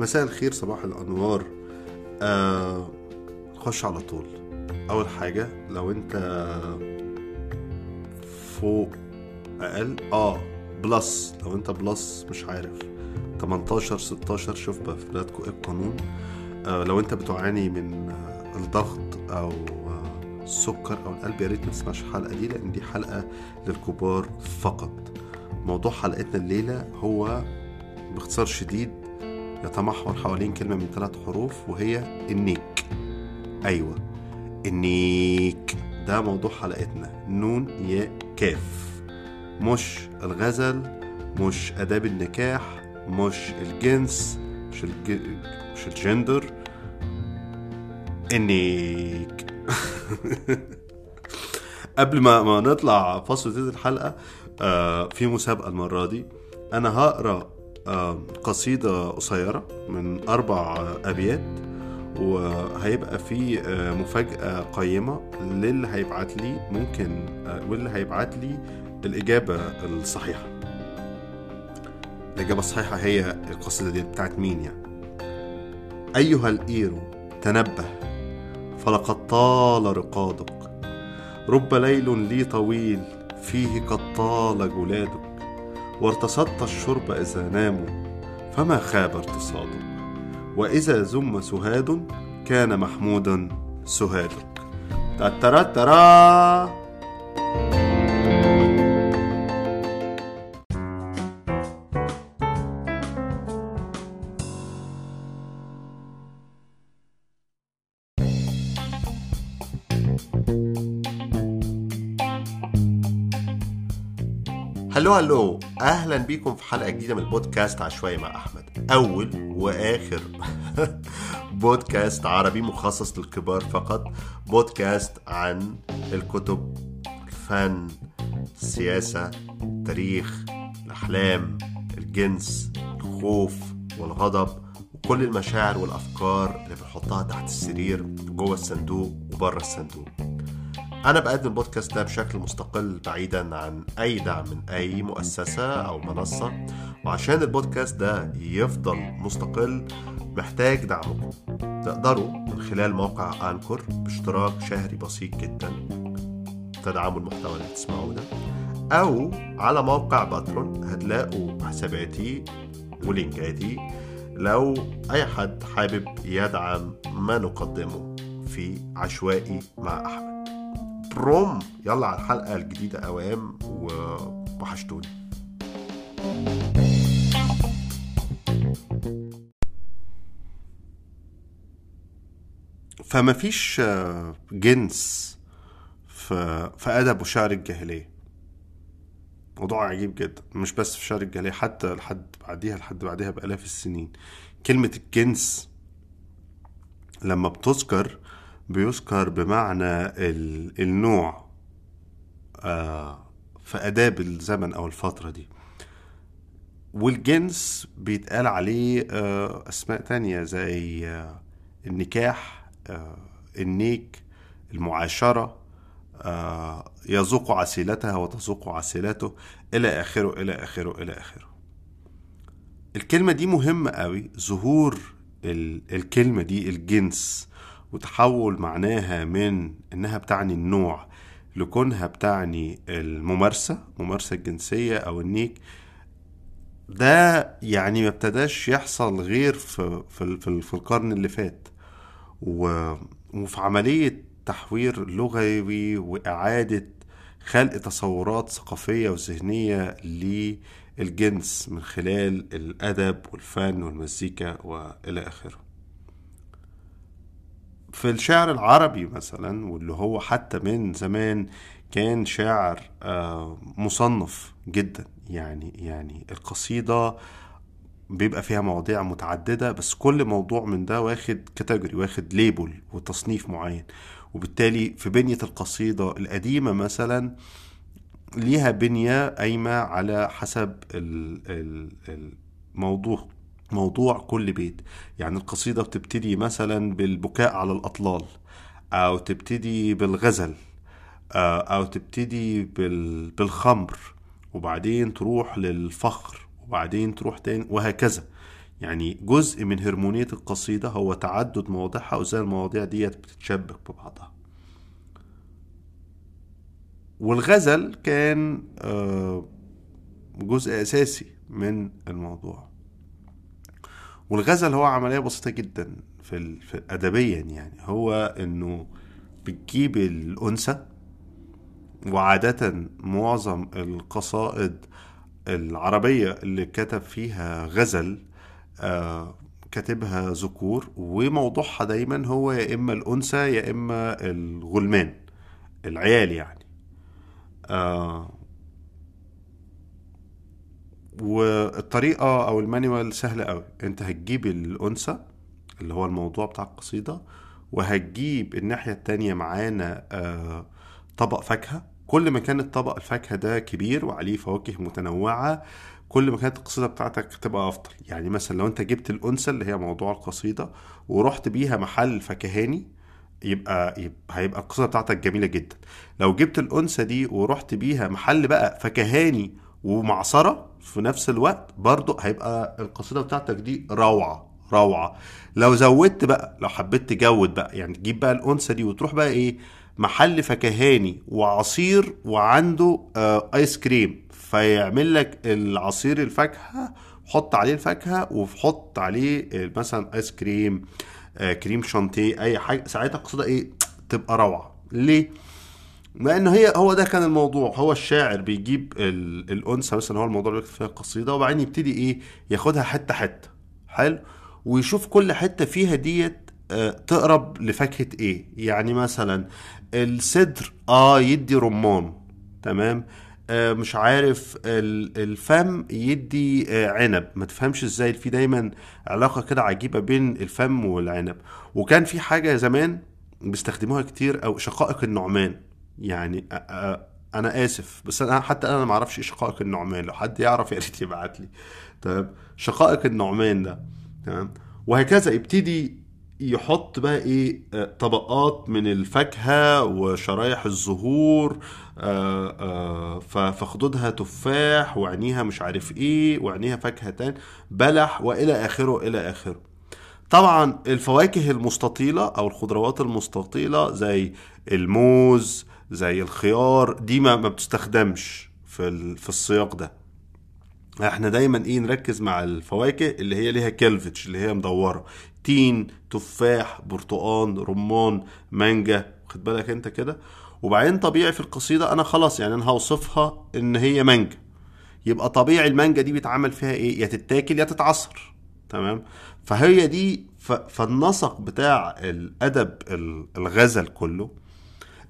مساء الخير صباح الأنوار. آه خش على طول. أول حاجة لو أنت فوق أقل آه plus. لو أنت plus مش عارف. 18 16 شوف بقى في بلادكم إيه القانون. آه لو أنت بتعاني من الضغط أو السكر أو القلب يا ريت ما تسمعش الحلقة دي لأن دي حلقة للكبار فقط. موضوع حلقتنا الليلة هو باختصار شديد يتمحور حوالين كلمة من ثلاث حروف وهي النيك. أيوه النيك. ده موضوع حلقتنا. نون ياء كاف. مش الغزل مش آداب النكاح مش الجنس مش الج... مش الجندر. النيك. قبل ما ما نطلع فصل جديد الحلقة آه في مسابقة المرة دي. أنا هقرأ قصيدة قصيرة من أربع أبيات وهيبقى في آه مفاجأة قيمة للي هيبعت لي ممكن آه واللي هيبعت لي الإجابة الصحيحة. الإجابة الصحيحة هي القصيدة دي بتاعت مين يعني؟ أيها الإير تنبه فلقد طال رقادك. رب ليل لي طويل فيه قد طال جلادك وارتصدت الشرب إذا ناموا فما خاب ارتصادك. وإذا زم سهاد كان محمودا سهادك. تترا ترى هلو هلو. أهلا بيكم في حلقة جديدة من البودكاست عشوائي مع أحمد. أول وآخر بودكاست عربي مخصص للكبار فقط. بودكاست عن الكتب الفن السياسة التاريخ الأحلام الجنس الخوف والغضب وكل المشاعر والأفكار اللي بنحطها تحت السرير جوه الصندوق وبره الصندوق. أنا بقدم البودكاست ده بشكل مستقل بعيدا عن أي دعم من أي مؤسسة أو منصة وعشان البودكاست ده يفضل مستقل محتاج دعمكم. تقدروا من خلال موقع أنكور باشتراك شهري بسيط جدا تدعموا المحتوى اللي بتسمعوه ده أو على موقع باترون هتلاقوا حساباتي ولينكاتي. لو أي حد حابب يدعم ما نقدمه في عشوائي مع أحمد. بروم يلا على الحلقة الجديدة أوام ووحشتوني. فما فيش جنس في, في أدب وشعر الجاهلية. موضوع عجيب جدا. مش بس في شعر الجاهلية حتى لحد بعديها لحد بعديها بآلاف السنين. كلمة الجنس لما بتذكر بيذكر بمعنى النوع في آداب الزمن أو الفترة دي. والجنس بيتقال عليه أسماء تانية زي النكاح النيك المعاشرة يذوق عسيلتها وتذوق عسيلته إلى آخره إلى آخره إلى آخره. الكلمة دي مهمة قوي ظهور الكلمة دي الجنس. وتحول معناها من إنها بتعني النوع لكونها بتعني الممارسة ممارسة الجنسية أو النيك. ده يعني ما ابتداش يحصل غير في, في, في, في القرن اللي فات. وفي عملية تحوير لغوي وإعادة خلق تصورات ثقافية وذهنية للجنس من خلال الأدب والفن والمزيكا وإلى آخره. في الشعر العربي مثلا واللي هو حتى من زمان كان شاعر مصنف جدا. يعني يعني القصيدة بيبقى فيها مواضيع متعددة بس كل موضوع من ده واخد category واخد label وتصنيف معين. وبالتالي في بنية القصيدة القديمة مثلا ليها بنية قايمة على حسب الموضوع. موضوع كل بيت. يعني القصيدة بتبتدي مثلا بالبكاء على الأطلال أو تبتدي بالغزل أو تبتدي بالخمر وبعدين تروح للفخر وبعدين تروح تاني وهكذا. يعني جزء من هرمونية القصيدة هو تعدد مواضيعها وازاي المواضيع ديت بتتشبك ببعضها. والغزل كان آه، جزء أساسي من الموضوع. والغزل هو عملية بسيطة جدا في, في أدبيا يعني. هو إنه بتجيب الأنثى وعادة معظم القصائد العربية اللي كتب فيها غزل آه كاتبها ذكور وموضوعها دايما هو يا إما الأنثى يا إما الغلمان العيال يعني. آه والطريقة أو المانيوال سهلة أوي. أنت هتجيب الأنثى اللي هو الموضوع بتاع القصيدة وهتجيب الناحية التانية معانا آه طبق فاكهة. كل ما كان الطبق الفاكهة ده كبير وعليه فواكه متنوعة كل ما كانت القصيدة بتاعتك تبقى أفضل. يعني مثلا لو أنت جبت الأنثى اللي هي موضوع القصيدة ورحت بيها محل فكهاني يبقى, يبقى هيبقى القصيدة بتاعتك جميلة جدا. لو جبت الأنثى دي ورحت بيها محل بقى فكهاني ومعصرة في نفس الوقت برضو هيبقى القصيدة بتاعتك دي روعة روعة. لو زودت بقى لو حبيت تجود بقى يعني تجيب بقى الأنثى دي وتروح بقى إيه محل فكهاني وعصير وعنده آه ايس كريم فيعمل لك العصير الفاكهة حط عليه الفاكهة وحط عليه مثلا ايس كريم آه كريم شانتيه أي حاجة ساعتها القصيدة إيه تبقى روعة. ليه؟ لأن هي هو ده كان الموضوع. هو الشاعر بيجيب الأنثى مثلا هو الموضوع اللي بيكتب فيها القصيده وبعدين يبتدي إيه؟ ياخدها حتة حتة. حلو؟ ويشوف كل حتة فيها ديت تقرب لفاكهة إيه. يعني مثلا الصدر آه يدي رمان تمام؟ آه مش عارف الفم يدي آه عنب. ما تفهمش إزاي. في دايما علاقة كده عجيبة بين الفم والعنب. وكان في حاجة زمان بيستخدموها كتير أو شقائق النعمان. يعني أنا آسف بس أنا حتى أنا ما أعرفش إيه شقائق النعمان لو حد يعرف يا ريت يبعت لي. تمام شقائق النعمان ده تمام؟ وهكذا يبتدي يحط بقى إيه طبقات من الفاكهة وشرايح الزهور فخدودها تفاح وعينيها مش عارف إيه وعينيها فاكهة تاني بلح وإلى آخره إلى آخره. طبعا الفواكه المستطيلة أو الخضروات المستطيلة زي الموز زي الخيار دي ما, ما بتستخدمش في, في السياق ده. إحنا دايما إيه نركز مع الفواكه اللي هي ليها كلفتش اللي هي مدورة. تين تفاح برتقان رمان مانجا خد بالك انت كده؟ وبعدين طبيعي في القصيدة أنا خلاص يعني أنا هوصفها إن هي مانجا. يبقى طبيعي المانجا دي بيتعمل فيها إيه؟ يا تتاكل يا تتعصر. تمام؟ فهي دي فالنسق بتاع الأدب الغزل كله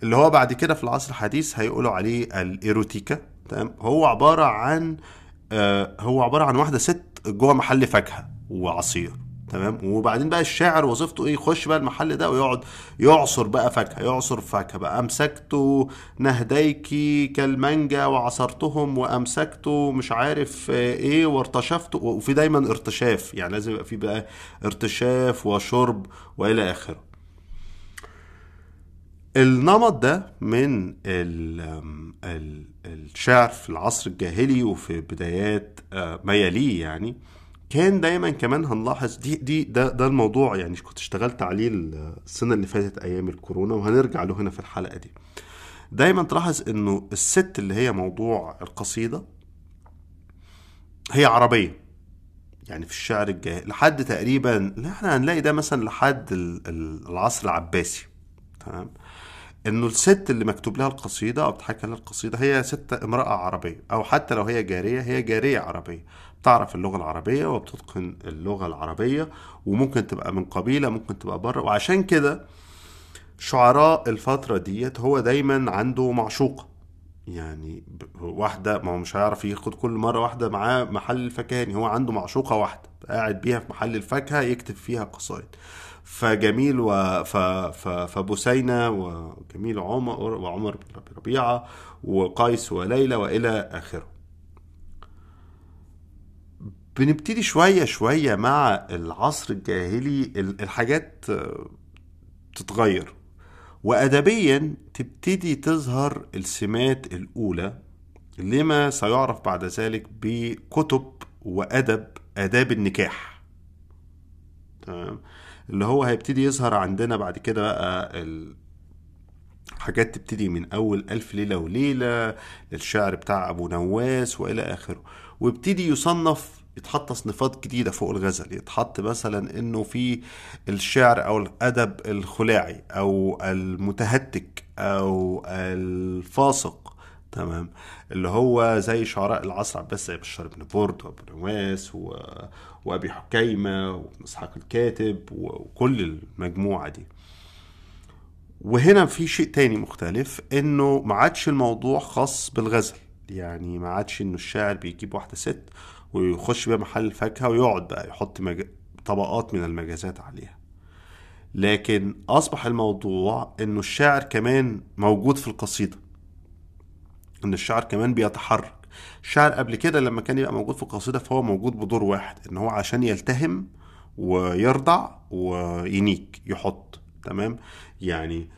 اللي هو بعد كده في العصر الحديث هيقولوا عليه الإيروتيكا تمام؟ هو عبارة عن آه هو عبارة عن واحدة ست جوه محل فاكهة وعصير تمام؟ وبعدين بقى الشاعر وظيفته إيه؟ يخش بقى المحل ده ويقعد يعصر بقى فاكهة يعصر فاكهة بقى. امسكت نهديك كالمانجا وعصرتهم وامسكت مش عارف إيه وارتشفت وفي دايما ارتشاف يعني لازم يبقى في بقى ارتشاف وشرب وإلى آخره. النمط ده من ال ال الشعر في العصر الجاهلي وفي بدايات ما يليه يعني كان دايما كمان هنلاحظ دي دي ده ده الموضوع يعني كنت اشتغلت عليه السنة اللي فاتت أيام الكورونا وهنرجع له هنا في الحلقة دي. دايما تلاحظ إنه الست اللي هي موضوع القصيدة هي عربية. يعني في الشعر الجاهلي لحد تقريبا إحنا هنلاقي ده مثلا لحد العصر العباسي تمام؟ إنه الست اللي مكتوب لها القصيدة أو بتحكى لها القصيدة هي ست امرأة عربية أو حتى لو هي جارية هي جارية عربية. بتعرف اللغة العربية وبتتقن اللغة العربية وممكن تبقى من قبيلة ممكن تبقى بره وعشان كده شعراء الفترة ديت هو دايما عنده معشوقه يعني واحدة ما هو مش هيعرف ياخد كل مرة واحدة معاه محل الفكهاني هو عنده معشوقة واحدة قاعد بيها في محل الفاكهة يكتب فيها قصائد. فجميل و ف... ف... فبسينة وجميل عمر وعمر بن ربيعة وقيس وليلى وإلى آخره. بنبتدي شوية شوية مع العصر الجاهلي الحاجات تتغير. وأدبيا تبتدي تظهر السمات الأولى لما سيعرف بعد ذلك بكتب وأدب آداب النكاح. تمام؟ اللي هو هيبتدي يظهر عندنا بعد كده بقى ال... حاجات تبتدي من أول ألف ليلة وليلة للشعر بتاع أبو نواس وإلى آخره. ويبتدي يصنف يتحط تصنيفات جديدة فوق الغزل. يتحط مثلا إنه في الشعر أو الأدب الخلاعي أو المتهتك أو الفاسق تمام. اللي هو زي شعراء العصر عباس زي بشار بن برد وأبو نواس و... وأبي حكيمة وابن اسحاق الكاتب وكل المجموعة دي. وهنا في شيء تاني مختلف إنه ما عادش الموضوع خاص بالغزل. يعني ما عادش إنه الشاعر بيجيب واحدة ست ويخش بيها محل الفاكهة ويقعد بقى يحط مج... طبقات من المجازات عليها. لكن أصبح الموضوع إنه الشاعر كمان موجود في القصيدة. إن الشاعر كمان بيتحرك. الشاعر قبل كده لما كان يبقى موجود في القصيده فهو موجود بدور واحد إن هو عشان يلتهم ويرضع وينيك يحط. تمام؟ يعني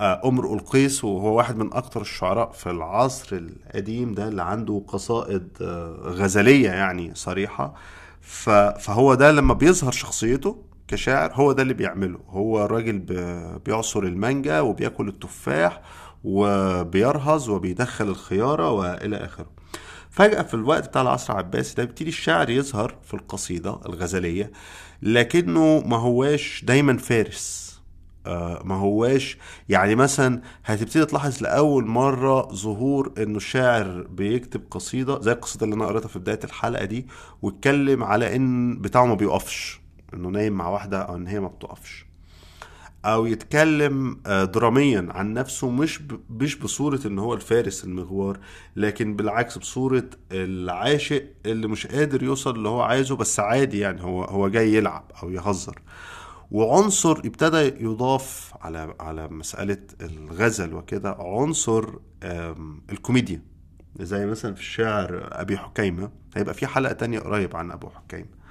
امرؤ القيس وهو واحد من أكتر الشعراء في العصر القديم ده اللي عنده قصائد غزلية يعني صريحة. فهو ده لما بيظهر شخصيته كشاعر هو ده اللي بيعمله. هو الراجل بيعصر المانجا وبياكل التفاح وبيرهز وبيدخل الخيارة وإلى آخره. فجأة في الوقت بتاع العصر العباسي ده بيبتدي الشاعر يظهر في القصيدة الغزلية لكنه ما هواش دايما فارس. آه ما هواش يعني مثلا هتبتدي تلاحظ لأول مرة ظهور إنه الشاعر بيكتب قصيدة زي القصيدة اللي أنا قريتها في بداية الحلقة دي واتكلم على إن بتاعه ما بيقفش إنه نايم مع واحدة أو إن هي ما بتقفش. أو يتكلم دراميا عن نفسه مش مش بصورة إن هو الفارس المغوار لكن بالعكس بصورة العاشق اللي مش قادر يوصل اللي هو عايزه بس عادي يعني هو هو جاي يلعب أو يهزر. وعنصر ابتدى يضاف على على مسألة الغزل وكده عنصر الكوميديا. زي مثلا في الشعر أبي حكيمة هيبقى في حلقة تانية قريب عن أبو حكيمة.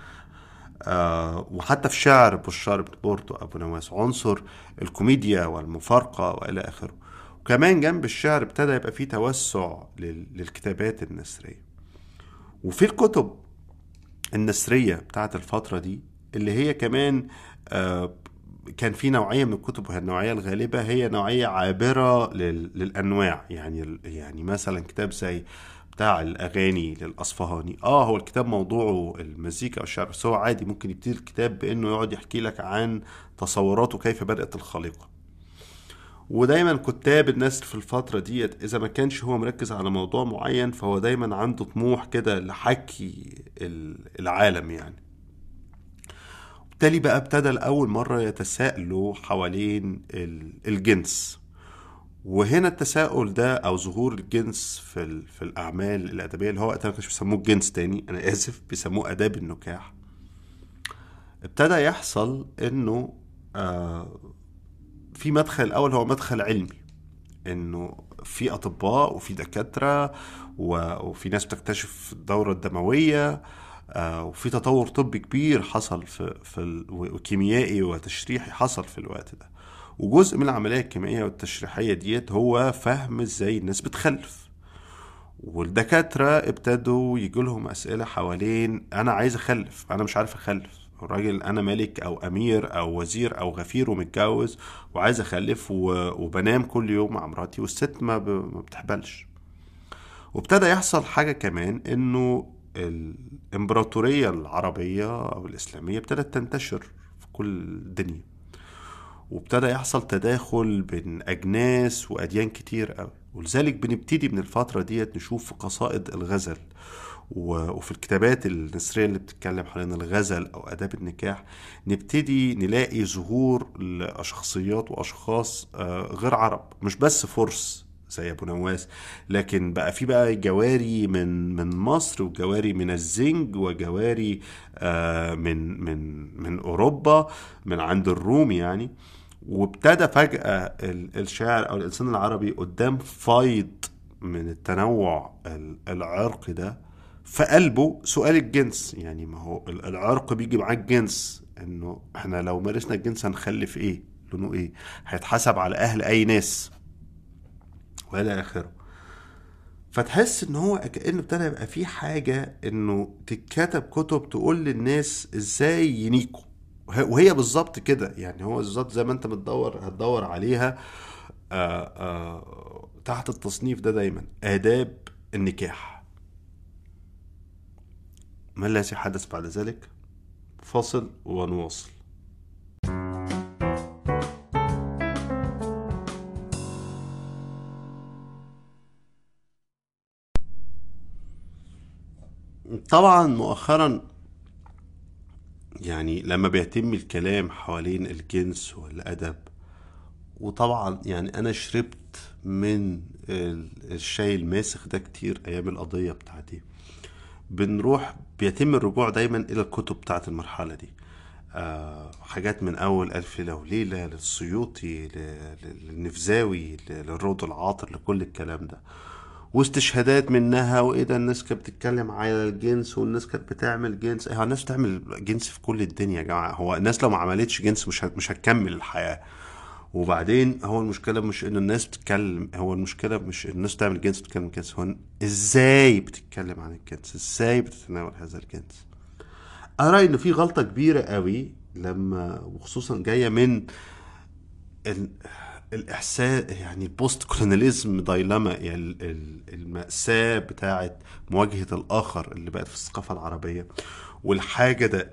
آه وحتى في شعر بشار بن برد وابو نواس عنصر الكوميديا والمفارقة وإلى آخره. وكمان جنب الشعر ابتدى يبقى فيه توسع للكتابات النثريه وفي الكتب النثريه بتاعت الفترة دي اللي هي كمان آه كان في نوعية من الكتب وهي النوعية الغالبة هي نوعية عابرة للأنواع. يعني يعني مثلا كتاب زي بتاع الأغاني للأصفهاني. آه هو الكتاب موضوعه المزيكا أو الشعر بس هو عادي ممكن يبتدي الكتاب بإنه يقعد يحكي لك عن تصوراته كيف بدأت الخليقة. ودايما كتاب الناس في الفترة ديت إذا ما كانش هو مركز على موضوع معين فهو دايما عنده طموح كده لحكي العالم يعني. بالتالي بقى ابتدى لأول مرة يتساءلوا حوالين الجنس. وهنا التساؤل ده أو ظهور الجنس في في الأعمال الأدبية اللي هو وقتها ما كانش بيسموه الجنس تاني أنا آسف بيسموه آداب النكاح. ابتدى يحصل إنه آه في مدخل الأول هو مدخل علمي إنه في أطباء وفي دكاترة وفي ناس بتكتشف الدورة الدموية آه وفي تطور طبي كبير حصل في في وكيميائي وتشريحي حصل في الوقت ده. وجزء من العملية الكيميائية والتشريحية ديت هو فهم إزاي الناس بتخلف. والدكاترة ابتدوا يجي لهم أسئلة حوالين أنا عايز أخلف أنا مش عارف أخلف. الراجل أنا ملك أو أمير أو وزير أو غفير ومتجوز وعايز أخلف وبنام كل يوم مع مراتي والست ما. ما بتحبلش. وابتدى يحصل حاجة كمان إنه الإمبراطورية العربية أو الإسلامية ابتدت تنتشر في كل الدنيا. وابتدى يحصل تداخل بين أجناس وأديان كتير قوي. ولذلك بنبتدي من الفترة ديت نشوف في قصائد الغزل. وفي الكتابات النثرية اللي بتتكلم حوالين الغزل أو آداب النكاح نبتدي نلاقي ظهور لشخصيات وأشخاص غير عرب. مش بس فرس زي أبو نواس. لكن بقى في بقى جواري من من مصر وجواري من الزنج وجواري من من من أوروبا من عند الروم يعني. وابتدى فجأة الشاعر أو الإنسان العربي قدام فايض من التنوع العرقي ده في قلبه سؤال الجنس. يعني ما هو العرق بيجي معاه الجنس إنه إحنا لو مارسنا الجنس هنخلف إيه؟ لونه إيه؟ هيتحسب على أهل أي ناس. والى اخره فتحس إن هو كأنه ابتدى يبقى في حاجة إنه تتكتب كتب تقول للناس إزاي ينيكوا وهي- بالظبط كده. يعني هو بالظبط زي ما أنت بتدور هتدور عليها آآ آآ تحت التصنيف ده دايما. آداب النكاح. ما الذي حدث بعد ذلك؟ فاصل ونواصل. طبعا مؤخرا يعني لما بيتم الكلام حوالين الجنس والأدب وطبعا يعني أنا شربت من ال- الشاي الماسخ ده كتير أيام القضية بتاعتي. بنروح بيتم الرجوع دايما إلى الكتب بتاعت المرحلة دي. آه حاجات من أول ألف ليلة للسيوطي للنفزاوي للروض العاطر لكل الكلام ده. واستشهادات منها وايه ده الناس كانت بتتكلم على الجنس والناس كانت بتعمل جنس. هو الناس بتعمل جنس في كل الدنيا يا جماعة. هو الناس لو ما عملتش جنس مش مش هتكمل الحياة. وبعدين هو المشكلة مش إن الناس بتتكلم هو المشكلة مش إن الناس تعمل جنس بتتكلم جنس. هو إزاي بتتكلم عن الجنس؟ إزاي بتتناول هذا الجنس؟ ارى إن في غلطة كبيرة قوي لما وخصوصا جاية من ال- الإحساس يعني البوست كولونياليزم دايلاما يعني ال- ال- المأساة بتاعت مواجهة الآخر اللي بقت في الثقافة العربية. والحاجة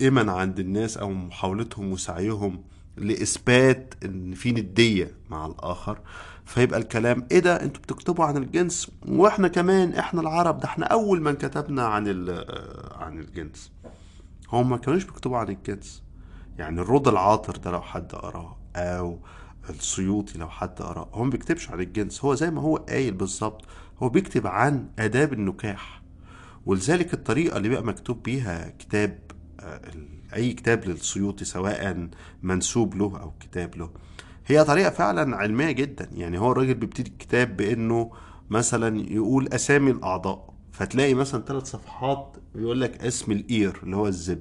دائما عند الناس أو محاولتهم وسعيهم لإثبات إن في ندية مع الآخر. فيبقى الكلام إيه ده؟ أنتوا بتكتبوا عن الجنس وإحنا كمان إحنا العرب ده إحنا أول من كتبنا عن عن الجنس. هم ما كانوش بيكتبوا عن الجنس. يعني الرد العاطر ده لو حد قراه أو السيوطي لو حد قراه هو ما بيكتبش عن الجنس هو زي ما هو قايل بالظبط. هو بيكتب عن آداب النكاح ولذلك الطريقة اللي بقى مكتوب بيها كتاب آه، أي كتاب للسيوطي سواء منسوب له أو كتاب له. هي طريقة فعلا علمية جدا. يعني هو الراجل بيبتدي الكتاب بأنه مثلا يقول أسامي الأعضاء. فتلاقي مثلا ثلاث صفحات يقول لك اسم الإير اللي هو الزب.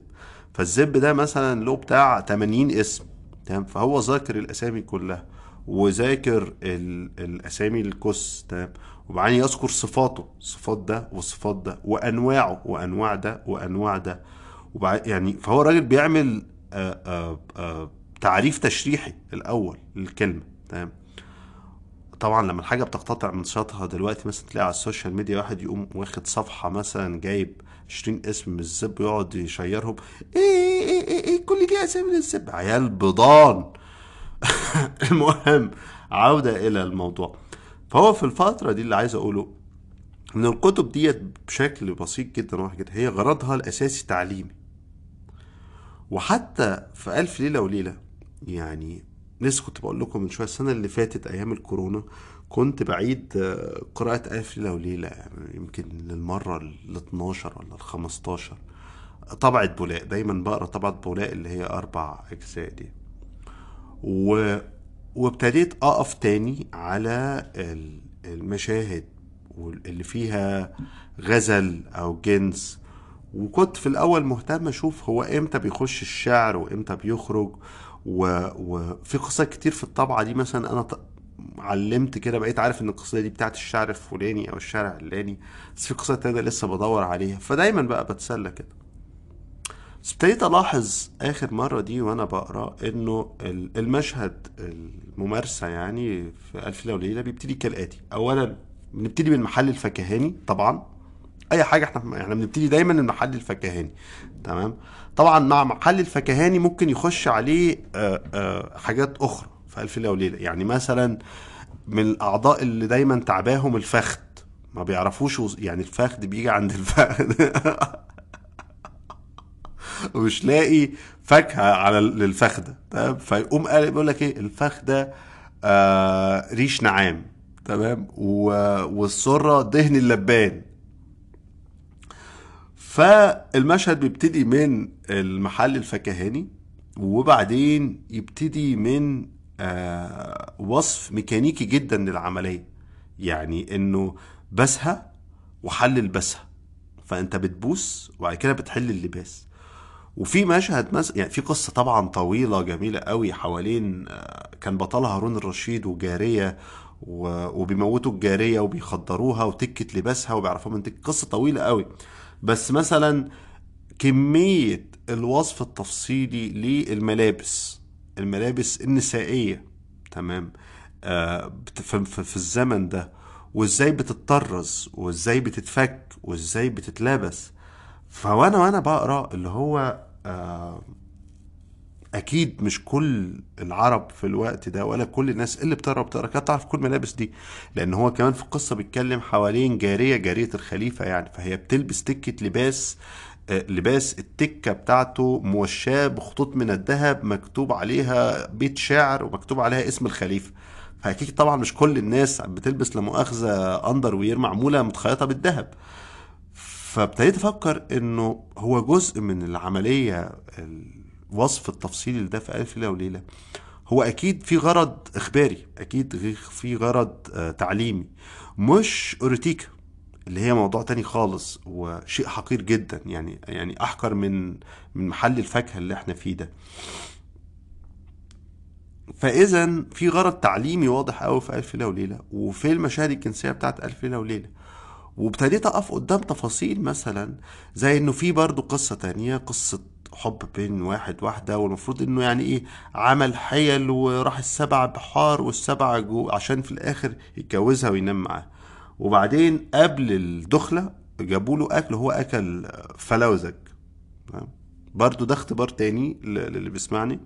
فالزب ده مثلا له بتاع 80 اسم. تمام؟ فهو ذاكر الأسامي كلها وذاكر ال- الأسامي الكس تمام؟ وبعدين يذكر صفاته صفات ده وصفات ده وأنواعه وأنواع ده وأنواع ده. وبعد يعني فهو الراجل بيعمل آآ آآ آآ تعريف تشريحي الأول للكلمة تمام؟ طبعا لما الحاجة بتقتطع من سياقها دلوقتي مثلا تلاقي على السوشيال ميديا واحد يقوم واخد صفحة مثلا جايب 20 اسم من الزب ويقعد يشيرهم. إيه إيه إيه, إيه كل دي أسامي للزب عيال بضان المهم عودة إلى الموضوع. فهو في الفترة دي اللي عايز أقوله إن الكتب ديت بشكل بسيط جدا واحد كده هي غرضها الأساسي تعليمي. وحتى في ألف ليلة وليلة يعني لسه كنت بقول لكم من شوية السنة اللي فاتت أيام الكورونا كنت بعيد آه، قراءة ألف ليلة وليلة يعني يمكن للمرة ال 12 ولا ال 15 طبعة بولاء دايما بقرأ طبعة بولاء اللي هي أربع أجزاء دي و... وابتديت أقف تاني على ال- المشاهد اللي فيها غزل أو جنس وكنت في الأول مهتم أشوف هو إمتى بيخش الشعر وإمتى بيخرج. وفي قصات كتير في الطبعة دي مثلا أنا. علمت كده بقيت عارف إن القصيده دي بتاعت الشعر الفلاني أو الشعر العلاني بس في قصات تانية لسه بدور عليها. فدايما بقى بتسلى كده. بس ابتديت ألاحظ آخر مرة دي وأنا بقرأ إنه ال- المشهد الممارسة يعني في ألف ليلة وليلة بيبتدي كالآتي. اولا بنبتدي بالمحل الفكهاني طبعا. أي حاجة إحنا إحنا بنبتدي دايما المحل الفكهاني. تمام؟ طبعا مع محل الفكهاني ممكن يخش عليه حاجات أخرى. في ألف ليلة وليلة. يعني مثلا من الأعضاء اللي دايما تعباهم الفخذ. ما بيعرفوش يعني الفخذ بيجي عند الفخذ. ومش لاقي فاكهة على للفخده تمام؟ فيقوم قال بيقول لك إيه؟ الفخده آه ريش نعام. تمام؟ و- والسرة دهن اللبان. فالمشهد بيبتدي من المحل الفكهاني وبعدين يبتدي من وصف ميكانيكي جدا للعملية. يعني إنه بسها وحل البسها. فأنت بتبوس وبعد كده بتحل اللباس. وفي مشهد مثلا يعني في قصة طبعا طويلة جميلة قوي حوالين آه، كان بطلها هارون الرشيد وجارية وبيموتوا الجارية وبيخدروها وتكت لباسها وبيعرفوها من تك قصة طويلة قوي. بس مثلا كمية الوصف التفصيلي للملابس. الملابس النسائية تمام؟ آه في الزمن ده وازاي بتتطرز وازاي بتتفك وازاي بتتلبس. فوانا وأنا بقرأ اللي هو آه أكيد مش كل العرب في الوقت ده ولا كل الناس اللي بتقرأ بتقرأ كانت تعرف كل الملابس دي. لأن هو كمان في القصة بيتكلم حوالين جارية جارية الخليفة يعني فهي بتلبس تكة لباس لباس التكة بتاعته موشاة بخطوط من الذهب مكتوب عليها بيت شعر ومكتوب عليها اسم الخليفة. فاكيد طبعا مش كل الناس بتلبس لمؤاخذة underwear معمولة متخيطة بالذهب. فابتديت أفكر إنه هو جزء من العملية الوصف التفصيلي ده في ألف ليلة وليلة. هو أكيد في غرض إخباري أكيد غي- في غرض آه، تعليمي مش أوريتيكا. اللي هي موضوع تاني خالص وشيء حقير جدا يعني يعني أحقر من من محل الفاكهة اللي إحنا فيه ده. فاذا في غرض تعليمي واضح قوي في ألف ليلة وليلة وفي المشاهد الجنسية بتاعت ألف ليلة وليلة. وابتديت أقف قدام تفاصيل مثلا زي إنه في برضو قصة تانية قصة حب بين واحد واحدة والمفروض إنه يعني إيه عمل حيل وراح السبع بحار والسبع جو عشان في الآخر يتجوزها وينام معاها وبعدين قبل الدخلة جابوا له أكل هو أكل فلوزج؟ برضو ده اختبار تاني للي بيسمعني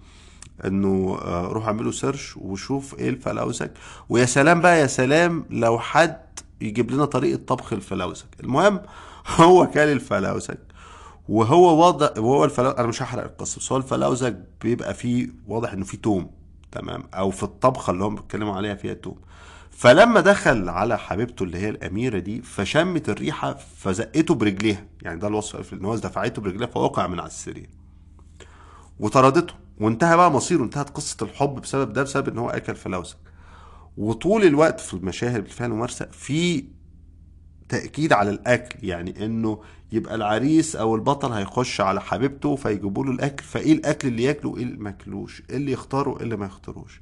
إنه آه، روح اعملوا search وشوف إيه الفلوزج ويا سلام بقى يا سلام لو حد يجيب لنا طريقة طبخ الفلوزج المهم هو كان الفلوزج وهو وضع وهو الفلوزج أنا مش هحرق القصة بس هو الفلوزج بيبقى فيه واضح إنه فيه توم. تمام؟ أو في الطبخة اللي هم بيتكلموا عليها فيها توم. فلما دخل على حبيبته اللي هي الأميرة دي فشمت الريحة فزقته برجليها. يعني ده الوصف إن هو دفعته برجليها فوقع من على السرير. وطردته. وانتهى بقى مصيره انتهت قصة الحب بسبب ده بسبب إن هو أكل فلوسك. وطول الوقت في المشاهد بالفعل الممارسة في تأكيد على الأكل. يعني إنه يبقى العريس أو البطل هيخش على حبيبته فيجيبوا له الأكل. فإيه الأكل اللي ياكله؟ وايه اللي ما إيه اللي يختاره؟ وايه اللي ما يختاروش؟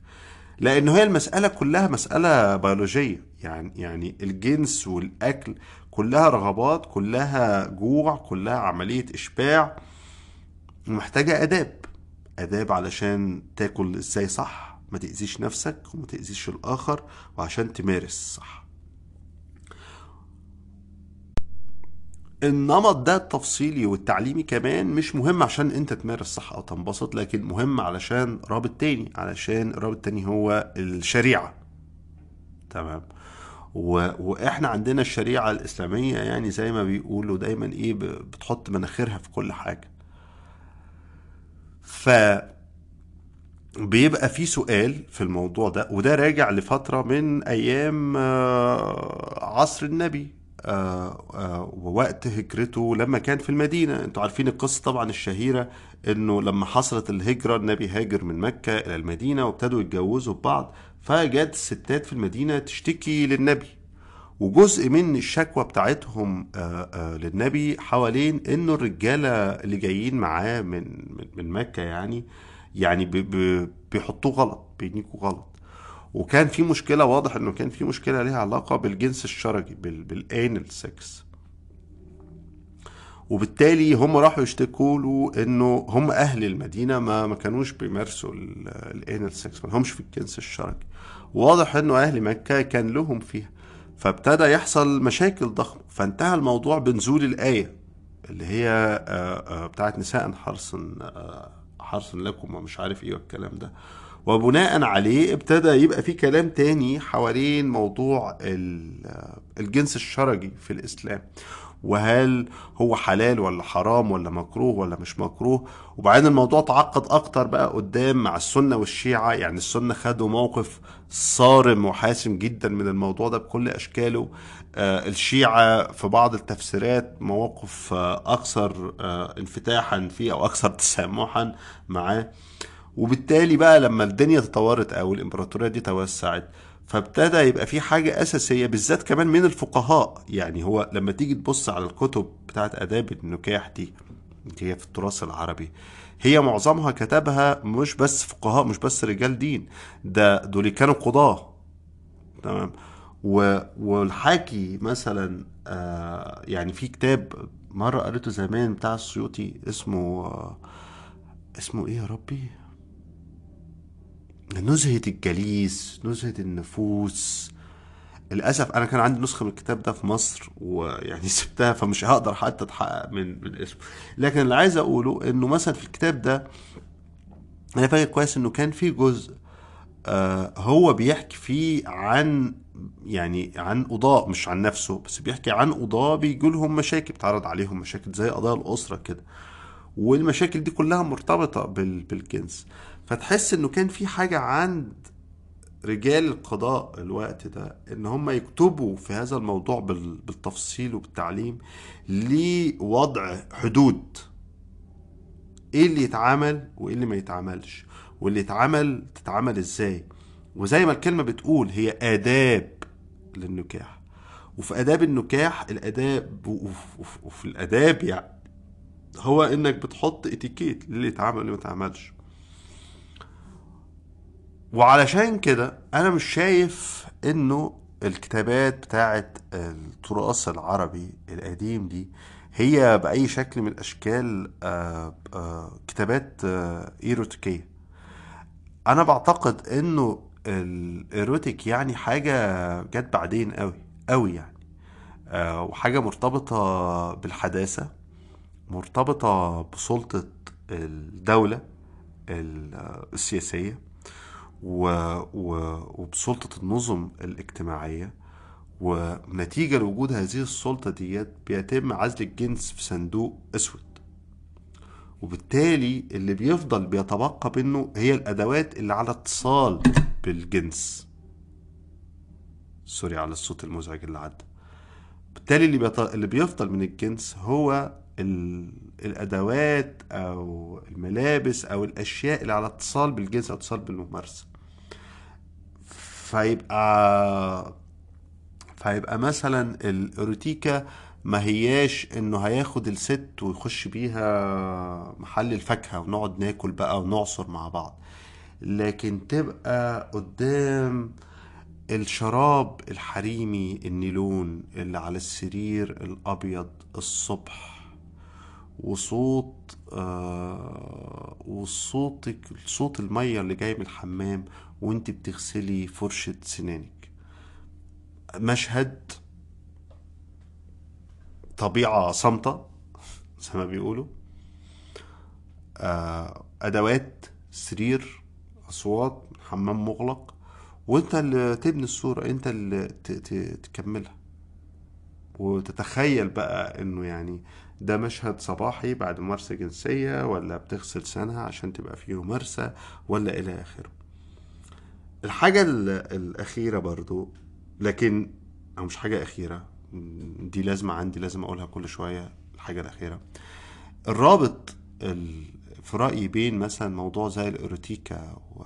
لأن هي المسألة كلها مسألة بيولوجية. يعني يعني الجنس والأكل كلها رغبات كلها جوع كلها عملية إشباع ومحتاجة آداب. آداب علشان تاكل إزاي صح ما تأذيش نفسك وما تأذيش الآخر وعشان تمارس صح. النمط ده التفصيلي والتعليمي كمان مش مهم عشان انت تمارس صح أو تنبسط لكن مهم علشان رابط تاني علشان الرابط التاني هو الشريعة. تمام. و... وإحنا عندنا الشريعة الإسلامية يعني زي ما بيقولوا دايما إيه. بتحط مناخيرها في كل حاجة. ف بيبقى في سؤال في الموضوع ده وده راجع لفترة من أيام آه، عصر النبي. ووقت هجرته لما كان في المدينة. أنتوا عارفين القصة طبعا الشهيرة إنه لما حصلت الهجرة النبي هاجر من مكة إلى المدينة وابتدوا يتجوزوا ببعض فجت الستات في المدينة تشتكي للنبي. وجزء من الشكوى بتاعتهم آه، آه، للنبي حوالين إنه الرجالة اللي جايين معاه من من مكة يعني يعني بي- بي- بيحطوه غلط بينيكوا غلط. وكان في مشكلة واضح إنه كان في مشكلة ليها علاقة بالجنس الشرجي بال بال anal sex وبالتالي هم راحوا يشتكوا له إنه هم أهل المدينة ما ما كانوش بيمارسوا ال anal sex ما لهمش في الجنس الشرجي واضح إنه أهل مكة كان لهم فيها. فابتدى يحصل مشاكل ضخمة. فانتهى الموضوع بنزول الآية اللي هي آه، آه، بتاعت نساء حرص آه، حرص لكم ومش عارف إيه والكلام ده. وبناء عليه ابتدى يبقى في كلام تاني حوالين موضوع ال- الجنس الشرجي في الإسلام. وهل هو حلال ولا حرام ولا مكروه ولا مش مكروه؟ وبعدين الموضوع تعقد أكتر بقى قدام مع السنة والشيعة. يعني السنة خدوا موقف صارم وحاسم جدا من الموضوع ده بكل أشكاله. آه الشيعة في بعض التفسيرات مواقف آه أكثر آه انفتاحا فيه أو أكثر تسامحا معاه. وبالتالي بقى لما الدنيا تطورت أو الإمبراطورية دي توسعت فابتدى يبقى في حاجة أساسية بالذات كمان من الفقهاء. يعني هو لما تيجي تبص على الكتب بتاعت آداب النكاح دي اللي هي في التراث العربي هي معظمها كتبها مش بس فقهاء مش بس رجال دين. ده دول كانوا قضاة. تمام. والحاكي مثلا آه يعني في كتاب مرة قريته زمان بتاع السيوطي اسمه آه اسمه إيه يا ربي؟ نزهة الجليس نزهة النفوس. للأسف أنا كان عندي نسخة من الكتاب ده في مصر ويعني سبتها فمش هقدر حتى أتحقق من من اسمه. لكن اللي عايز أقوله إنه مثلا في الكتاب ده أنا فاكر كويس إنه كان في جزء آه هو بيحكي فيه عن يعني عن قضاء مش عن نفسه بس بيحكي عن قضاء بيجي لهم مشاكل بتعرض عليهم مشاكل زي قضايا الأسرة كده. والمشاكل دي كلها مرتبطة بال- بالجنس. فتحس إنه كان في حاجة عند رجال القضاء الوقت ده إن هم يكتبوا في هذا الموضوع بال- بالتفصيل وبالتعليم لوضع حدود. إيه اللي يتعمل وإيه اللي ما يتعملش واللي يتعمل تتعمل إزاي؟ وزي ما الكلمة بتقول هي آداب للنكاح. وفي آداب النكاح وف- وفي الآداب يعني هو إنك بتحط إتيكيت للي يتعمل واللي ما يتعملش وعلشان كده أنا مش شايف إنه الكتابات بتاعت التراث العربي القديم دي هي بأي شكل من الأشكال آه، آه، كتابات آه، إيروتيكية. أنا بعتقد إنه الإيروتيك يعني حاجة جت بعدين قوي قوي يعني. آه، وحاجة مرتبطة بالحداثة مرتبطة بسلطة الدولة ال- السياسية. و... و... وبسلطة النظم الاجتماعية ونتيجة لوجود هذه السلطة ديت بيتم عزل الجنس في صندوق أسود. وبالتالي اللي بيفضل بيتبقى منه هي الأدوات اللي على اتصال بالجنس. سوري على الصوت المزعج اللي عدى. بالتالي اللي, بيط... اللي بيفضل من الجنس هو ال... الأدوات أو الملابس أو الأشياء اللي على اتصال بالجنس أو اتصال بالممارسة. فيبقى فيبقى مثلا الايروتيكا ما هياش إنه هياخد الست ويخش بيها محل الفاكهة ونقعد ناكل بقى ونعصر مع بعض. لكن تبقى قدام الشراب الحريمي النيلون اللي على السرير الأبيض الصبح. وصوت آه وصوتك صوت المية اللي جاي من الحمام وانت بتغسلي فرشة سنانك. مشهد طبيعة صامتة زي ما بيقولوا. آه أدوات سرير أصوات حمام مغلق. وانت اللي تبني الصورة انت اللي تكملها. وتتخيل بقى إنه يعني ده مشهد صباحي بعد ممارسة جنسية ولا بتغسل سنها عشان تبقى فيه ممارسة ولا إلى آخره. الحاجة ال- الأخيرة برضو لكن أو مش حاجة أخيرة دي لازمة عندي لازم أقولها كل شوية الحاجة الأخيرة. الرابط ال- في رأيي بين مثلا موضوع زي الإيروتيكا و...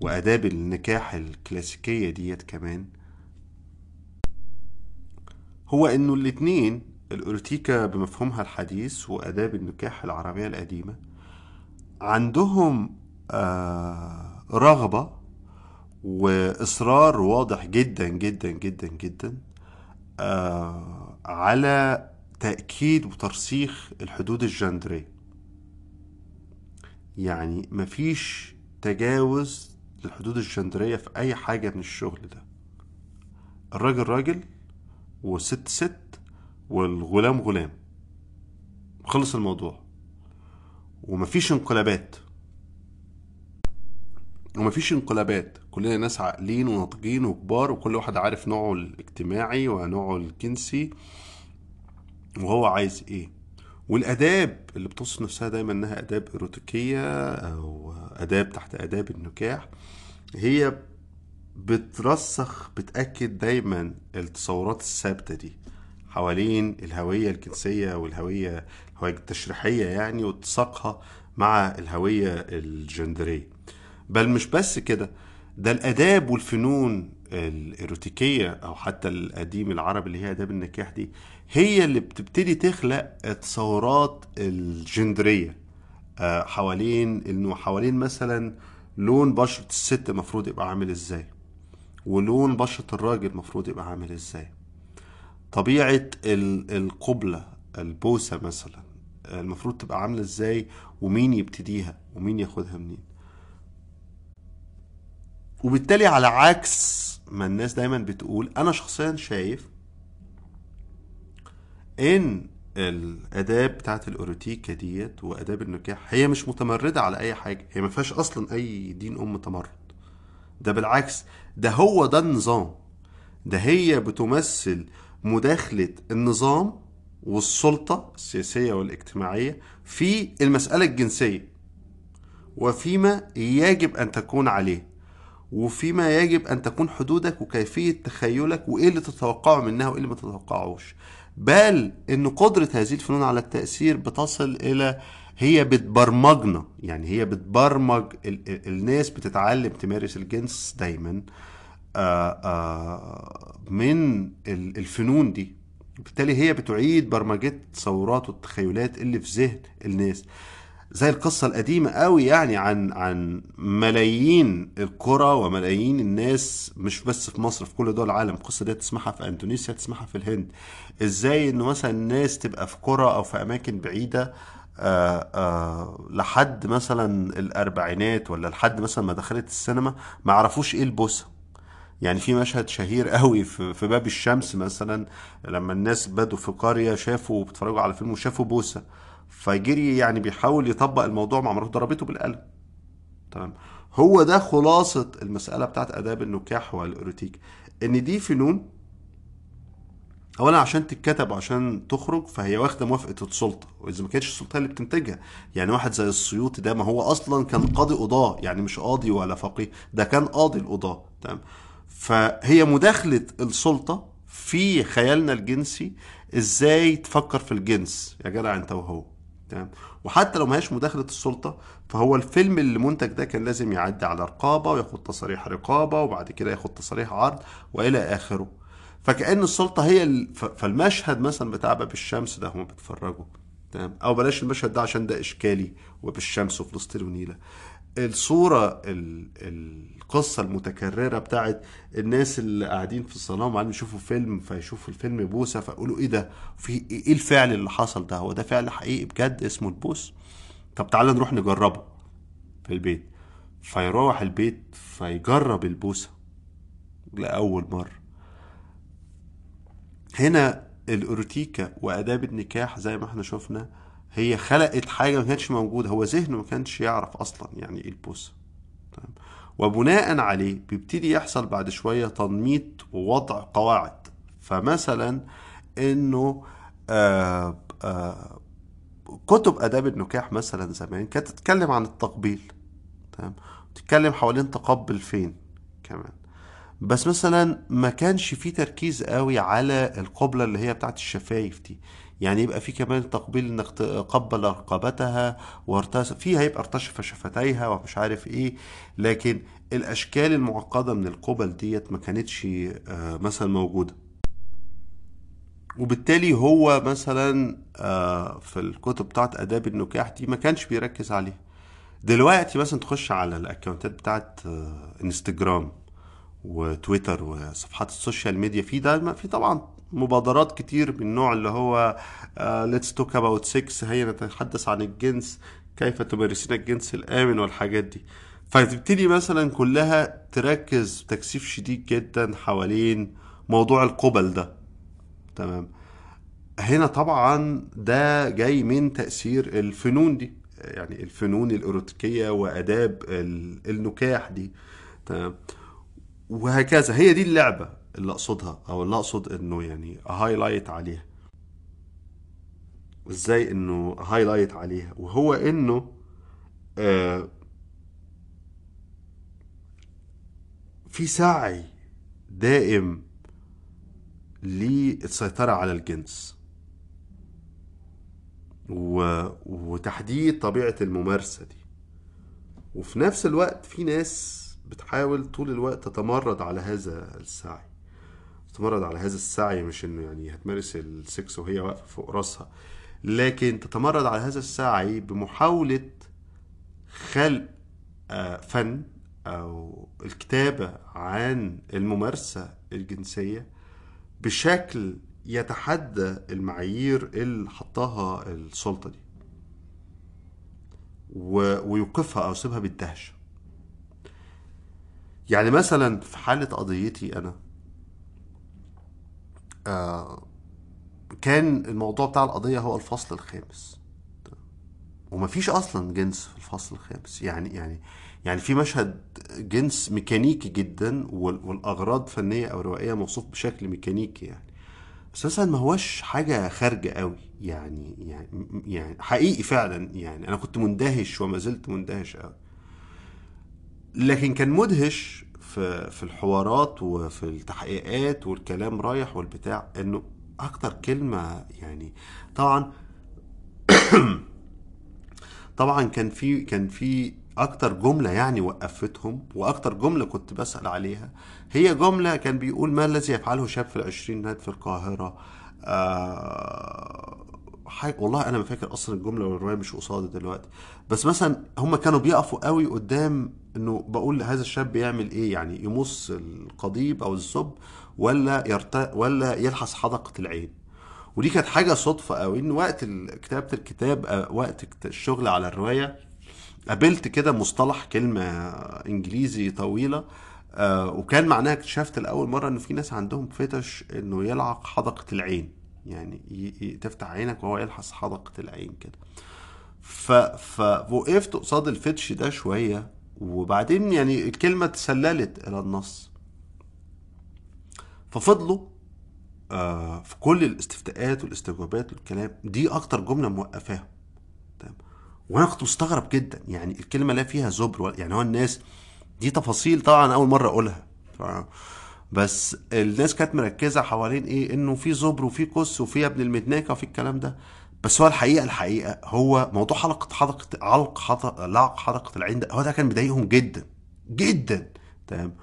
وآداب النكاح الكلاسيكية ديت كمان هو إنه الاتنين الإيروتيكا بمفهومها الحديث وآداب النكاح العربية القديمة عندهم رغبة وإصرار واضح جدا جدا جدا جدا آه على تأكيد وترسيخ الحدود الجندرية. يعني مفيش تجاوز للحدود الجندرية في أي حاجة من الشغل ده. الراجل راجل والست ست والغلام غلام. خلص الموضوع. ومفيش انقلابات. ومفيش انقلابات. كلنا ناس عاقلين وناضجين وكبار وكل واحد عارف نوعه الاجتماعي ونوعه الجنسي وهو عايز إيه. والآداب اللي بتوصف نفسها دايما إنها آداب إيروتيكية أو آداب تحت آداب النكاح هي بترسخ بتأكد دايما التصورات الثابتة دي حوالين الهوية الجنسية والهوية الهوية التشريحية يعني واتساقها مع الهوية الجندرية. بل مش بس كده ده الآداب والفنون الإيروتيكية أو حتى القديم العربي اللي هي آداب النكاح دي هي اللي بتبتدي تخلق التصورات الجندرية. آه، حوالين إنه حوالين مثلا لون بشرة الست المفروض يبقى عامل إزاي ولون بشرة الراجل المفروض يبقى عامل إزاي. طبيعة القبلة البوسة مثلا المفروض تبقى عاملة إزاي ومين يبتديها ومين ياخدها منين. وبالتالي على عكس ما الناس دايما بتقول أنا شخصيا شايف إن الاداب بتاعت الاوروتيكا ديت واداب النكاح هي مش متمردة على أي حاجة هي ما فيهاش أصلا أي دين أم تمرد. ده بالعكس ده هو ده النظام. ده هي بتمثل مداخلة النظام والسلطة السياسية والاجتماعية في المسألة الجنسية وفيما يجب أن تكون عليه. وفيما يجب أن تكون حدودك وكيفية تخيلك وإيه اللي تتوقعه منها وإيه اللي ما تتوقعوش. بل إن قدرة هذه الفنون على التأثير بتصل إلى هي بتبرمجنا يعني هي بتبرمج الناس بتتعلم تمارس الجنس دايما. آآ آآ من الفنون دي. بالتالي هي بتعيد برمجة تصورات والتخيلات اللي في ذهن الناس. زي القصة القديمة قوي يعني عن عن ملايين القرى وملايين الناس مش بس في مصر في كل دول العالم. القصة دي تسمعها في أندونيسيا تسمعها في الهند. إزاي انه مثلا الناس تبقى في قرى أو في أماكن بعيدة آآ آآ لحد مثلا الأربعينات ولا لحد مثلا ما دخلت السينما ما عرفوش إيه البوسة. يعني في مشهد شهير قوي في, في باب الشمس مثلا لما الناس بدوا في قرية شافوا بيتفرجوا على فيلم وشافوا بوسة. فجري يعني بيحاول يطبق الموضوع مع مراته ضربته بالقلم. تمام؟ هو ده خلاصة المسألة بتاعت آداب النكاح والإيروتيك. إن دي فنون اولا عشان تتكتب وعشان تخرج فهي واخدة موافقة السلطة وإذا ما كانتش السلطة اللي بتنتجها. يعني واحد زي السيوطي ده ما هو أصلا كان قاضي قضاه يعني مش قاضي ولا فقيه ده كان قاضي القضاه تمام؟ فهي مداخلة السلطة في خيالنا الجنسي إزاي تفكر في الجنس. يا جدع أنت وهو. تمام. وحتى لو ما هيش مداخلة السلطة فهو الفيلم اللي منتج ده كان لازم يعدي على رقابة وياخد تصاريح رقابة وبعد كده ياخد تصاريح عرض وإلى آخره. فكأن السلطة هي ال... فالمشهد مثلا بتاع باب الشمس ده هم بيتفرجوا. تمام. أو بلاش المشهد ده عشان ده إشكالي وبالشمس وفلسطين ونيلة. الصورة ال... القصة المتكررة بتاعت الناس اللي قاعدين في الصالون وبعدين يشوفوا فيلم فيشوفوا الفيلم بوسة فيقولوا إيه ده؟ في إيه الفعل اللي حصل ده؟ هو ده فعل حقيقي بجد؟ اسمه البوس. طب تعالى نروح نجربه في البيت. فيروح البيت فيجرب البوسة لأول مرة. هنا الاوروتيكا واداب النكاح زي ما إحنا شفنا هي خلقت حاجة ما كانتش موجودة هو ذهنه ما كانش يعرف أصلا يعني إيه البوسه تمام. وبناء عليه بيبتدي يحصل بعد شوية تنميط ووضع قواعد. فمثلا إنه آآ آآ كتب آداب النكاح مثلا زمان كانت تتكلم عن التقبيل. تمام. تتكلم حوالين تقبل فين كمان. بس مثلا ما كانش في تركيز قوي على القبلة اللي هي بتاعت الشفايف دي. يعني يبقى في كمان تقبيل إنك تقبل رقبتها وارتشف فيها يبقى ارتشف شفتيها ومش عارف إيه لكن الأشكال المعقدة من القبل ديت ما كانتش مثلا موجودة. وبالتالي هو مثلا في الكتب بتاعت آداب النكاح دي ما كانش بيركز عليها. دلوقتي مثلا تخش على ال account ات بتاعت إنستجرام وتويتر وصفحات السوشيال ميديا في ده في طبعا مبادرات كتير من النوع اللي هو let's talk about sex هيا نتحدث عن الجنس كيف تمارسين الجنس الآمن والحاجات دي. فتبتدي مثلا كلها تركز تكثيف شديد جدا حوالين موضوع القبل ده. تمام. هنا طبعا ده جاي من تأثير الفنون دي يعني الفنون الإيروتيكية وآداب النكاح دي. تمام. وهكذا. هي دي اللعبة. اللي أقصدها أو اللي أقصد إنه يعني highlight عليها. إزاي إنه highlight عليها؟ وهو إنه آه في سعي دائم للسيطرة على الجنس. وتحديد طبيعة الممارسة دي. وفي نفس الوقت في ناس بتحاول طول الوقت تتمرد على هذا السعي. تتمرد على هذا السعي مش إنه يعني هتمارس السكس وهي واقفة فوق راسها. لكن تتمرد على هذا السعي بمحاولة خلق فن أو الكتابة عن الممارسة الجنسية بشكل يتحدى المعايير اللي حطاها السلطة دي. ويوقفها أو يسيبها بالدهشه يعني مثلا في حالة قضيتي أنا آه كان الموضوع بتاع القضية هو الفصل الخامس. ومفيش أصلا جنس في الفصل الخامس. يعني يعني يعني في مشهد جنس ميكانيكي جدا والأغراض فنية أو روائية موصوف بشكل ميكانيكي يعني. بس مثلا ما هوش حاجة خارجة قوي. يعني يعني يعني حقيقي فعلا يعني. أنا كنت مندهش وما زلت مندهش قوي. لكن كان مدهش في في الحوارات وفي التحقيقات والكلام رايح والبتاع إنه أكتر كلمة يعني طبعا طبعا كان في كان في أكتر جملة يعني وقفتهم وأكتر جملة كنت بسأل عليها. هي جملة كان بيقول ما الذي يفعله شاب في العشرينات في القاهرة؟ آه حاجة. والله أنا ما فاكر أصلا الجملة والرواية مش قصادي دلوقتي. بس مثلا هم كانوا بيقفوا قوي قدام إنه بقول هذا الشاب بيعمل إيه؟ يعني يمص القضيب أو الزب ولا يرت... ولا يلحس حدقة العين. ودي كانت حاجة صدفة قوي إن وقت كتابة الكتاب آه، وقت الشغل على الرواية قابلت كده مصطلح كلمة إنجليزي طويلة آه وكان معناها اكتشفت لأول مرة إن في ناس عندهم فتش إنه يلعق حدقة العين. يعني تفتح عينك وهو يلحس حدقة العين كده. ف فوقفت قصاد الفتش ده شوية وبعدين يعني الكلمة تسللت إلى النص. ففضلوا آه في كل الاستفتاءات والاستجوابات والكلام دي أكتر جملة موقفاهم تمام؟ وأنا كنت مستغرب جدا يعني الكلمة لا فيها زبر يعني هو الناس دي تفاصيل طبعا أول مرة أقولها. بس الناس كانت مركزة حوالين إيه؟ إنه في زبر وفي كس وفي ابن المدناكه وفي الكلام ده. بس هو الحقيقة الحقيقة هو موضوع حلقة حلقة علق حلقة لعق حلقة العين ده هو ده كان مضايقهم جدا جدا تمام؟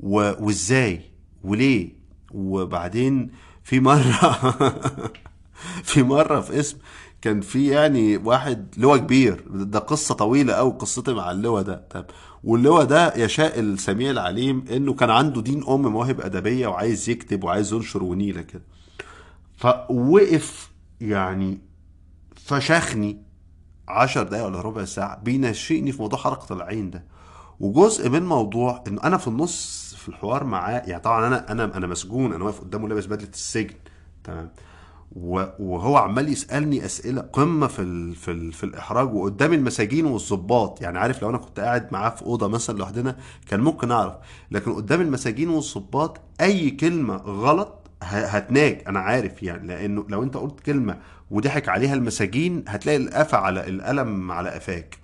وإزاي؟ وليه؟ وبعدين في مرة في مرة في اسم كان في يعني واحد لواء كبير ده قصة طويلة قوي قصتي مع اللواء ده طب واللواء ده يشاء السميع العليم إنه كان عنده دين أم مواهب أدبية وعايز يكتب وعايز ينشر ونيلة كده. فوقف يعني فشخني عشر دقايق ولا ربع ساعة بينشئني في موضوع حركة العين ده. وجزء من الموضوع إنه أنا في النص في الحوار معاه يعني طبعا أنا أنا أنا مسجون أنا واقف قدامه لابس بدلة السجن تمام. وهو عمال يسألني أسئلة قمة في ال في ال في الإحراج وقدام المساجين والظباط. يعني عارف لو أنا كنت قاعد معاه في أوضة مثلا لوحدنا كان ممكن أعرف لكن قدام المساجين والظباط أي كلمة غلط هتناج. أنا عارف يعني لأنه لو أنت قلت كلمة وضحك عليها المساجين هتلاقي القفا على القلم على قفاك.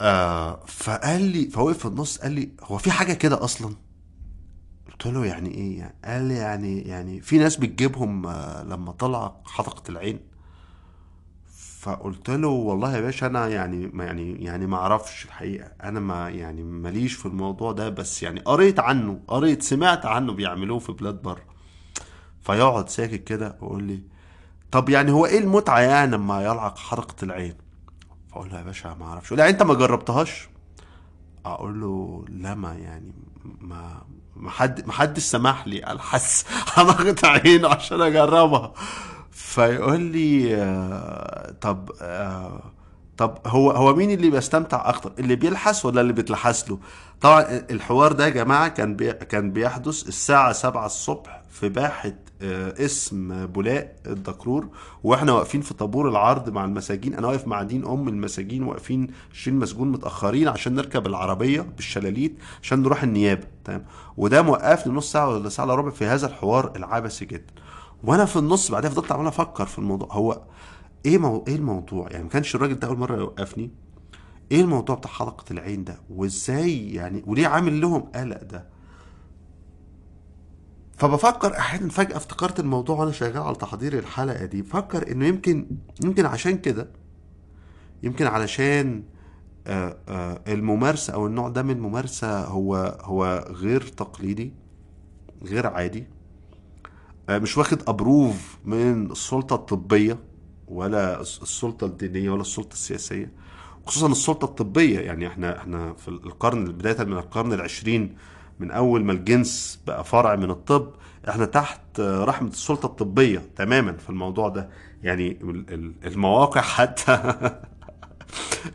آه فقال لي فوقف في النص قال لي هو في حاجة كده أصلا؟ قلت له يعني إيه؟ يعني قال لي يعني يعني في ناس بتجيبهم آه، لما طلع حدقة العين. فقلت له والله يا باشا أنا يعني ما يعني يعني ما أعرفش الحقيقة. أنا ما يعني ماليش في الموضوع ده بس يعني قريت عنه قريت سمعت عنه بيعملوه في بلاد بره. فيقعد ساكت كده ويقول لي طب يعني هو إيه المتعة يعني لما يلعق حرقه العين؟ فأقول له يا باشا ما أعرفش. لا يعني أنت ما جربتهاش؟ أقول له لا ما يعني ما ما حد ما حدش سمح لي الحس هنغط عينه عشان أجربها. فيقول لي آه، طب آه، طب هو هو مين اللي بيستمتع أكتر؟ اللي بيلحس ولا اللي بيتلحس له؟ طبعا الحوار ده يا جماعة كان بي كان بيحدث الساعة 7 الصبح في باحة اسم بولاق الدكرور. وإحنا واقفين في طابور العرض مع المساجين. أنا واقف مع دين ام المساجين واقفين 20 مسجون متأخرين عشان نركب العربية بالشلاليت عشان نروح النيابة. تمام. وده موقفني نص ساعة ولا ساعة إلا ربع في هذا الحوار العبثي جدا. وأنا في النص بعدها فضلت عمال أفكر في الموضوع. هو إيه مو... إيه الموضوع؟ يعني ما كانش الراجل ده أول مرة يوقفني؟ إيه الموضوع بتاع حلقة العين ده؟ وازاي يعني وليه عامل لهم قلق ده؟ فبفكر أحيانا فجأة افتكرت الموضوع وأنا شغال على تحضير الحلقة دي. بفكر إنه يمكن يمكن عشان كده يمكن علشان آه، آه، الممارسة أو النوع ده من الممارسة هو هو غير تقليدي غير عادي آه، مش واخد ابروف من السلطة الطبية ولا السلطة الدينية ولا السلطة السياسية. خصوصا السلطة الطبية يعني إحنا إحنا في القرن بداية من القرن العشرين من أول ما الجنس بقى فرع من الطب إحنا تحت رحمة السلطة الطبية تماما في الموضوع ده. يعني ال- ال- المواقع حتى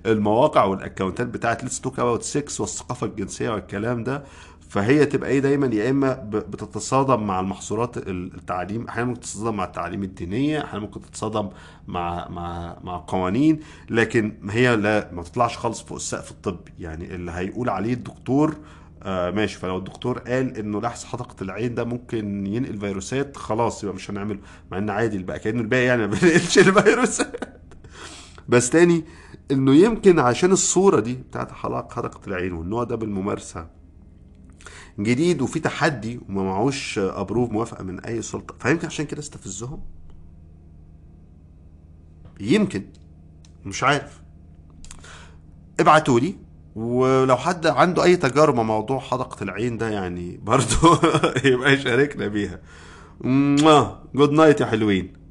المواقع والأكونتات بتاعت Let's Talk About Sex والثقافة الجنسية والكلام ده فهي تبقى إيه دايما يا إما بتتصادم مع المحظورات ال- التعليم أحيانا ممكن تتصادم مع التعاليم الدينية أحيانا ممكن تتصادم مع مع مع قوانين لكن هي لا ما تطلعش خالص فوق السقف الطبي. يعني اللي هيقول عليه الدكتور آه ماشي. فلو الدكتور قال إنه لحس حدقة العين ده ممكن ينقل فيروسات خلاص يبقى مش هنعمله مع إن عادي بقى كأنه الباقي يعني ما بينقلش الفيروسات. بس تاني إنه يمكن عشان الصورة دي بتاعت حلقه حدقة العين والنوع ده بالممارسة جديد وفي تحدي وما معهوش ابروف موافقة من أي سلطة فيمكن عشان كده استفزهم؟ يمكن. مش عارف. ابعتوا لي ولو حد عنده أي تجارب موضوع حدقة العين ده يعني برضو يبقى يشاركنا بيها. جود نايت يا حلوين.